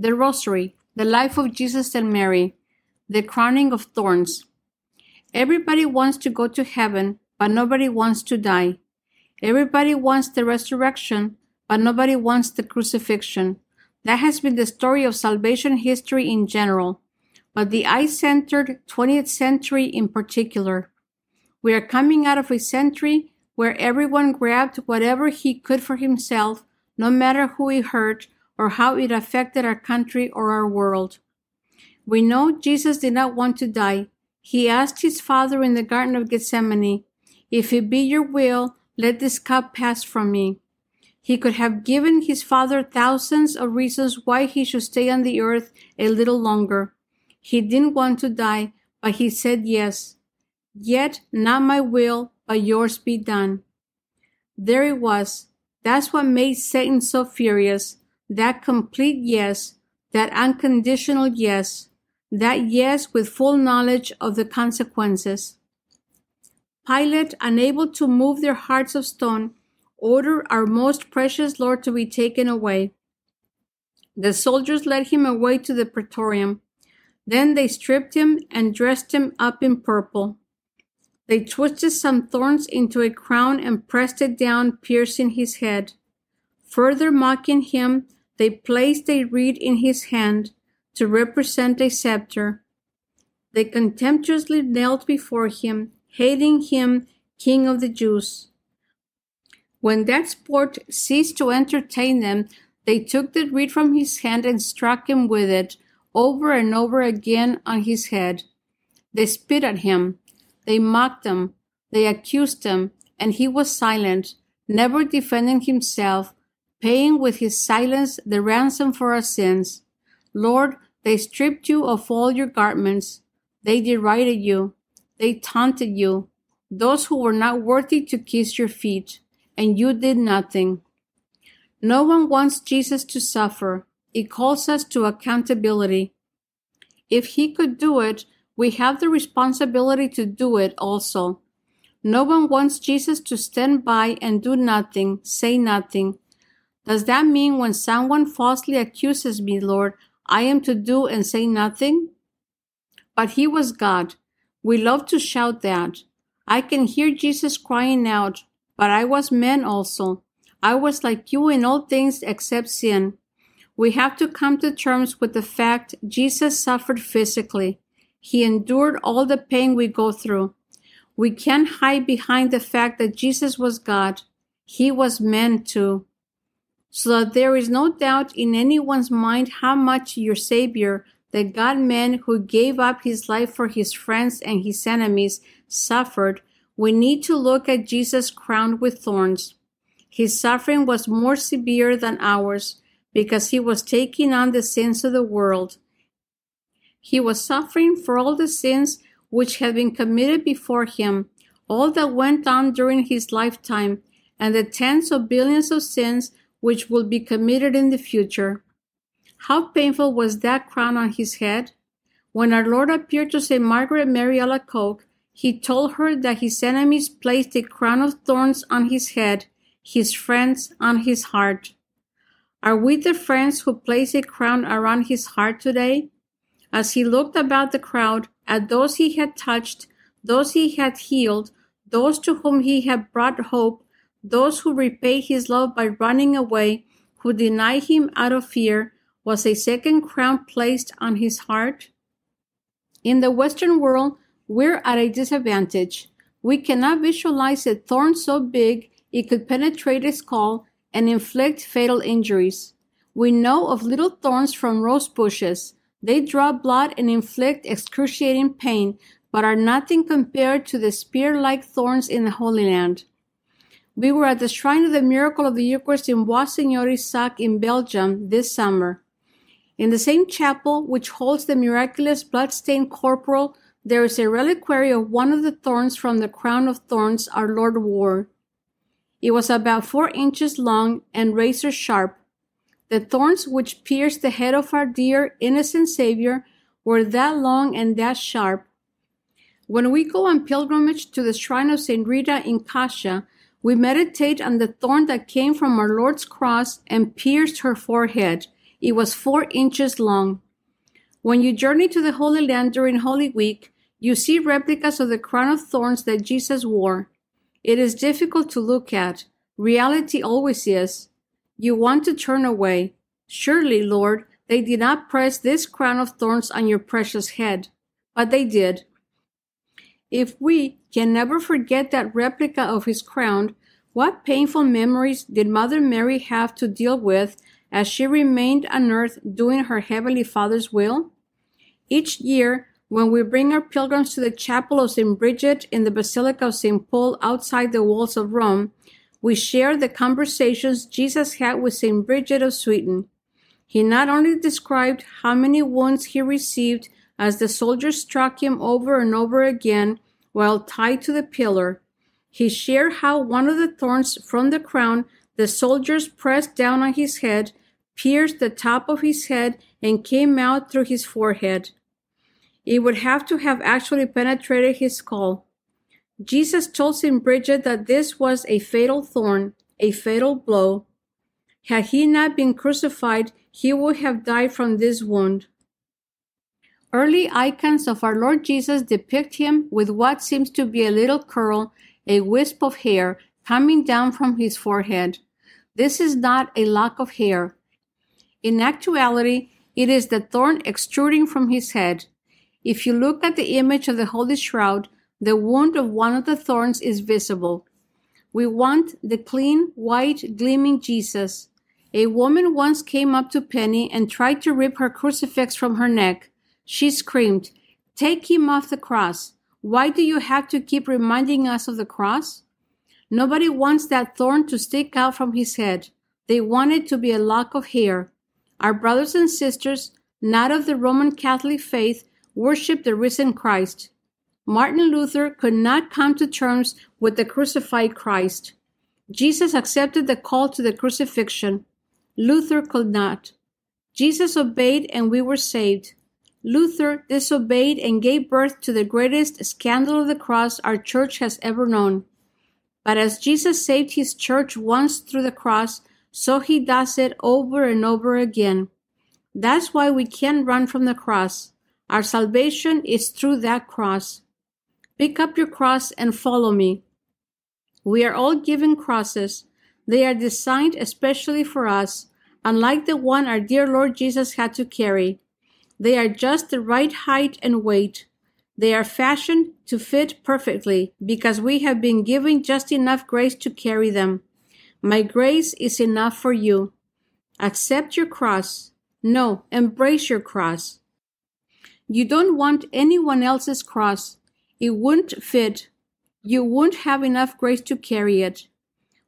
the Rosary, the life of Jesus and Mary, the crowning of thorns. Everybody wants to go to heaven, but nobody wants to die. Everybody wants the resurrection, but nobody wants the crucifixion. That has been the story of salvation history in general, but the I centered 20th century in particular. We are coming out of a century where everyone grabbed whatever he could for himself, no matter who he hurt or how it affected our country or our world. We know Jesus did not want to die. He asked his Father in the Garden of Gethsemane, If it be your will, let this cup pass from me. He could have given his Father thousands of reasons why he should stay on the earth a little longer. He didn't want to die, but he said yes. Yet not my will, but yours be done. There it was. That's what made Satan so furious. That complete yes, that unconditional yes, that yes with full knowledge of the consequences. Pilate, unable to move their hearts of stone, ordered our most precious Lord to be taken away. The soldiers led him away to the praetorium. Then they stripped him and dressed him up in purple. They twisted some thorns into a crown and pressed it down, piercing his head. Further mocking him, they placed a reed in his hand to represent a scepter. They contemptuously knelt before him, hating him, King of the Jews. When that sport ceased to entertain them, they took the reed from his hand and struck him with it over and over again on his head. They spit at him, they mocked him, they accused him, and he was silent, never defending himself, paying with his silence the ransom for our sins. Lord, they stripped you of all your garments. They derided you. They taunted you. Those who were not worthy to kiss your feet, and you did nothing. No one wants Jesus to suffer. It calls us to accountability. If he could do it, we have the responsibility to do it also. No one wants Jesus to stand by and do nothing, say nothing. Does that mean when someone falsely accuses me, Lord, I am to do and say nothing? But he was God. We love to shout that. I can hear Jesus crying out, but I was man also. I was like you in all things except sin. We have to come to terms with the fact Jesus suffered physically. He endured all the pain we go through. We can't hide behind the fact that Jesus was God. He was man too. So that there is no doubt in anyone's mind how much your Savior, the God man who gave up his life for his friends and his enemies, suffered, we need to look at Jesus crowned with thorns. His suffering was more severe than ours because he was taking on the sins of the world. He was suffering for all the sins which had been committed before him, all that went on during his lifetime, and the tens of billions of sins which will be committed in the future. How painful was that crown on his head? When our Lord appeared to St. Margaret Mary Alacoque, he told her that his enemies placed a crown of thorns on his head, his friends on his heart. Are we the friends who place a crown around his heart today? As he looked about the crowd, at those he had touched, those he had healed, those to whom he had brought hope, those who repay his love by running away, who deny him out of fear, was a second crown placed on his heart? In the Western world, we're at a disadvantage. We cannot visualize a thorn so big it could penetrate a skull and inflict fatal injuries. We know of little thorns from rose bushes, they draw blood and inflict excruciating pain, but are nothing compared to the spear-like thorns in the Holy Land. We were at the Shrine of the Miracle of the Eucharist in Bois-Seigneur-Isaac in Belgium this summer. In the same chapel, which holds the miraculous blood-stained corporal, there is a reliquary of one of the thorns from the crown of thorns our Lord wore. It was about four inches long and razor sharp, the thorns which pierced the head of our dear, innocent Savior were that long and that sharp. When we go on pilgrimage to the shrine of St. Rita in Cascia, we meditate on the thorn that came from our Lord's cross and pierced her forehead, It was four inches long. When you journey to the Holy Land during Holy Week, you see replicas of the crown of thorns that Jesus wore. It is difficult to look at. Reality always is. You want to turn away. Surely, Lord, they did not press this crown of thorns on your precious head, but they did. If we can never forget that replica of his crown, what painful memories did Mother Mary have to deal with as she remained on earth doing her Heavenly Father's will? Each year, when we bring our pilgrims to the chapel of St. Bridget in the Basilica of St. Paul outside the walls of Rome, we share the conversations Jesus had with St. Bridget of Sweden. He not only described how many wounds he received as the soldiers struck him over and over again while tied to the pillar, he shared how one of the thorns from the crown the soldiers pressed down on his head pierced the top of his head and came out through his forehead. It would have to have actually penetrated his skull. Jesus told St. Bridget that this was a fatal thorn, a fatal blow. Had he not been crucified, he would have died from this wound. Early icons of our Lord Jesus depict him with what seems to be a little curl, a wisp of hair coming down from his forehead. This is not a lock of hair. In actuality, it is the thorn extruding from his head. If you look at the image of the Holy Shroud, the wound of one of the thorns is visible. We want the clean, white, gleaming Jesus. A woman once came up to Penny and tried to rip her crucifix from her neck. She screamed, Take him off the cross. Why do you have to keep reminding us of the cross? Nobody wants that thorn to stick out from his head. They want it to be a lock of hair. Our brothers and sisters, not of the Roman Catholic faith, worship the risen Christ. Martin Luther could not come to terms with the crucified Christ. Jesus accepted the call to the crucifixion. Luther could not. Jesus obeyed and we were saved. Luther disobeyed and gave birth to the greatest scandal of the cross our church has ever known. But as Jesus saved his church once through the cross, so he does it over and over again. That's why we can't run from the cross. Our salvation is through that cross. Pick up your cross and follow me. We are all given crosses. They are designed especially for us, unlike the one our dear Lord Jesus had to carry. They are just the right height and weight. They are fashioned to fit perfectly because we have been given just enough grace to carry them. My grace is enough for you. Accept your cross. No, embrace your cross. You don't want anyone else's cross. It wouldn't fit. You wouldn't have enough grace to carry it.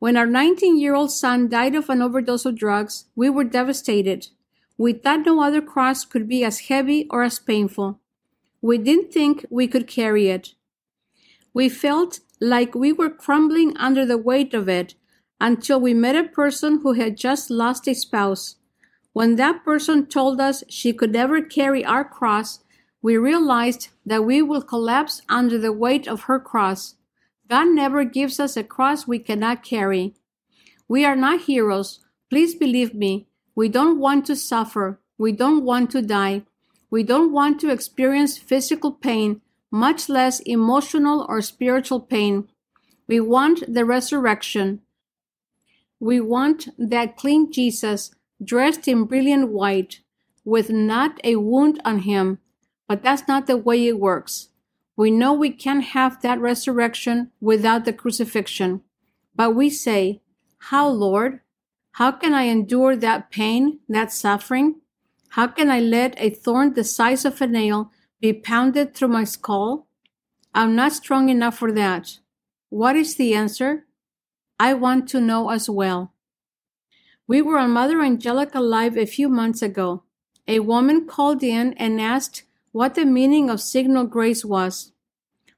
When our 19 year old son died of an overdose of drugs, we were devastated. We thought no other cross could be as heavy or as painful. We didn't think we could carry it. We felt like we were crumbling under the weight of it until we met a person who had just lost a spouse. When that person told us she could never carry our cross, we realized that we will collapse under the weight of her cross. God never gives us a cross we cannot carry. We are not heroes. Please believe me. We don't want to suffer. We don't want to die. We don't want to experience physical pain, much less emotional or spiritual pain. We want the resurrection. We want that clean Jesus dressed in brilliant white, with not a wound on him, but that's not the way it works. We know we can't have that resurrection without the crucifixion. But we say, How, Lord? How can I endure that pain, that suffering? How can I let a thorn the size of a nail be pounded through my skull? I'm not strong enough for that. What is the answer? I want to know as well. We were on Mother Angelica Live a few months ago. A woman called in and asked what the meaning of signal grace was.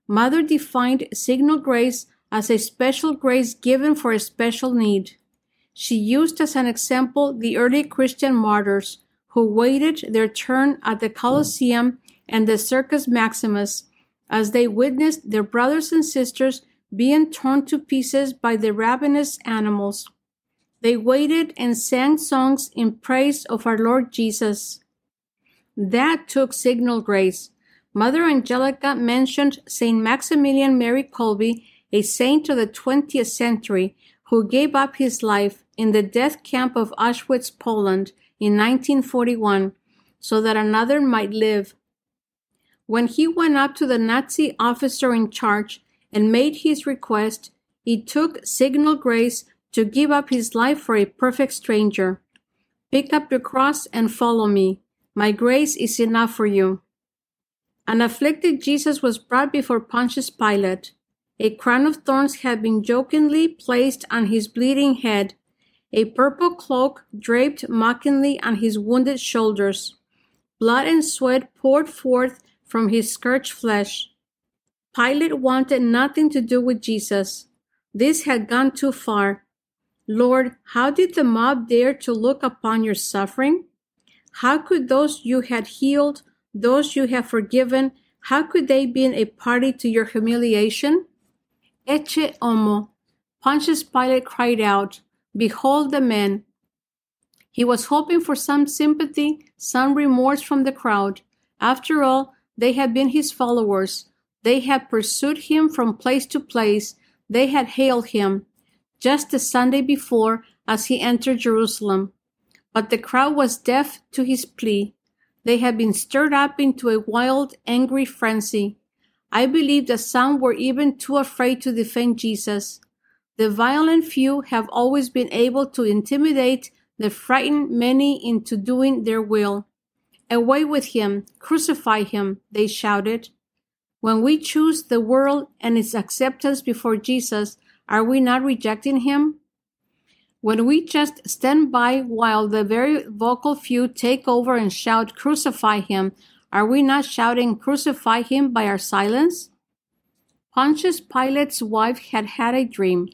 Mother defined signal grace as a special grace given for a special need. She used as an example the early Christian martyrs who waited their turn at the Colosseum and the Circus Maximus as they witnessed their brothers and sisters being torn to pieces by the ravenous animals. They waited and sang songs in praise of our Lord Jesus. That took signal grace. Mother Angelica mentioned Saint Maximilian Mary Kolbe, a saint of the 20th century, who gave up his life in the death camp of Auschwitz, Poland in 1941 so that another might live. When he went up to the Nazi officer in charge and made his request, he took signal grace to give up his life for a perfect stranger. Pick up your cross and follow me. My grace is enough for you. An afflicted Jesus was brought before Pontius Pilate. A crown of thorns had been jokingly placed on his bleeding head, a purple cloak draped mockingly on his wounded shoulders. Blood and sweat poured forth from his scourged flesh. Pilate wanted nothing to do with Jesus. This had gone too far. Lord, how did the mob dare to look upon your suffering? How could those you had healed, those you have forgiven, how could they be a party to your humiliation? Ecce homo. Pontius Pilate cried out, Behold the man. He was hoping for some sympathy, some remorse from the crowd. After all, they had been his followers. They had pursued him from place to place. They had hailed him just the Sunday before as he entered Jerusalem. But the crowd was deaf to his plea. They had been stirred up into a wild, angry frenzy. I believe that some were even too afraid to defend Jesus. The violent few have always been able to intimidate the frightened many into doing their will. Away with him, crucify him, they shouted. When we choose the world and its acceptance before Jesus, are we not rejecting him? When we just stand by while the very vocal few take over and shout, Crucify him, are we not shouting, Crucify him by our silence? Pontius Pilate's wife had had a dream.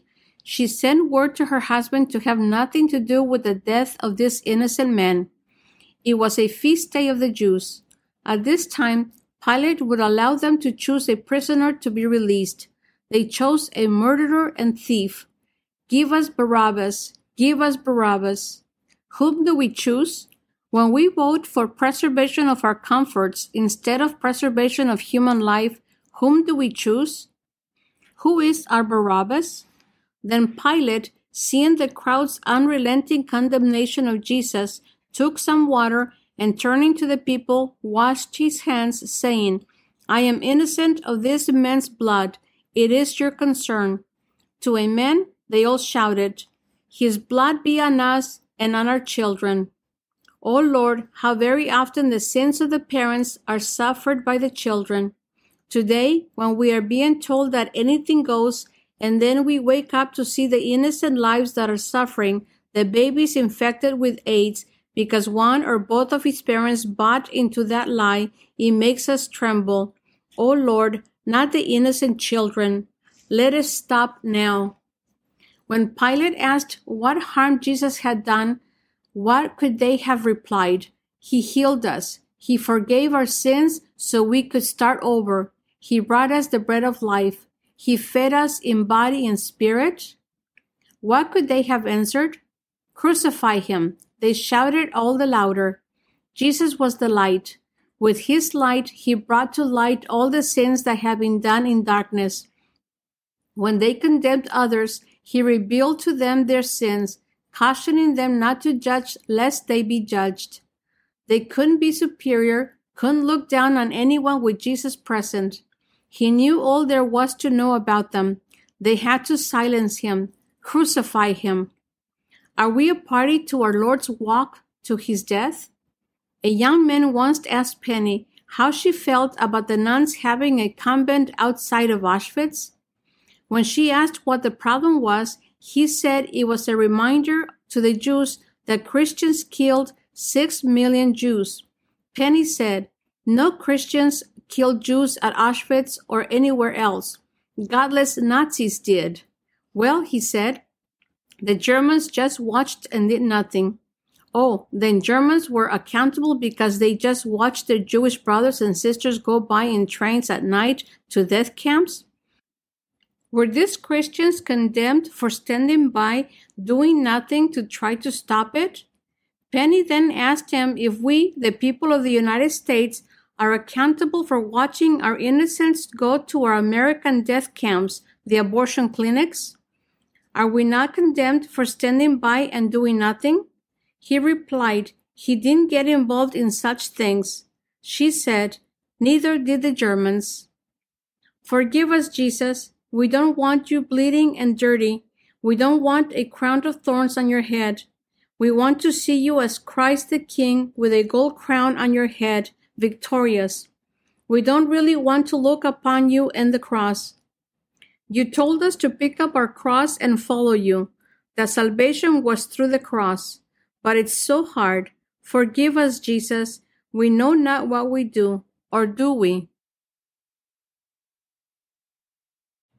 She sent word to her husband to have nothing to do with the death of this innocent man. It was a feast day of the Jews. At this time, Pilate would allow them to choose a prisoner to be released. They chose a murderer and thief. Give us Barabbas, give us Barabbas. Whom do we choose? When we vote for preservation of our comforts instead of preservation of human life, whom do we choose? Who is our Barabbas? Then Pilate, seeing the crowd's unrelenting condemnation of Jesus, took some water and turning to the people, washed his hands, saying, I am innocent of this man's blood. It is your concern. To a man, they all shouted, His blood be on us and on our children. O Lord, how very often the sins of the parents are suffered by the children. Today, when we are being told that anything goes, and then we wake up to see the innocent lives that are suffering, the babies infected with AIDS, because one or both of his parents bought into that lie, it makes us tremble. O Lord, not the innocent children. Let us stop now. When Pilate asked what harm Jesus had done, what could they have replied? He healed us. He forgave our sins so we could start over. He brought us the bread of life. He fed us in body and spirit. What could they have answered? Crucify him. They shouted all the louder. Jesus was the light. With his light, he brought to light all the sins that had been done in darkness. When they condemned others, he revealed to them their sins, cautioning them not to judge lest they be judged. They couldn't be superior, couldn't look down on anyone with Jesus present. He knew all there was to know about them. They had to silence him, crucify him. Are we a party to our Lord's walk to his death? A young man once asked Penny how she felt about the nuns having a convent outside of Auschwitz. When she asked what the problem was, he said it was a reminder to the Jews that Christians killed six million Jews. Penny said, No Christians killed Jews at Auschwitz or anywhere else. Godless Nazis did. Well, he said, the Germans just watched and did nothing. Oh, then Germans were accountable because they just watched their Jewish brothers and sisters go by in trains at night to death camps? Were these Christians condemned for standing by, doing nothing to try to stop it? Penny then asked him if we, the people of the United States, are accountable for watching our innocents go to our American death camps, the abortion clinics. Are we not condemned for standing by and doing nothing? He replied, he didn't get involved in such things. She said, neither did the Germans. Forgive us, Jesus. We don't want you bleeding and dirty. We don't want a crown of thorns on your head. We want to see you as Christ the King with a gold crown on your head, victorious. We don't really want to look upon you and the cross. You told us to pick up our cross and follow you. That salvation was through the cross. But it's so hard. Forgive us, Jesus. We know not what we do, or do we?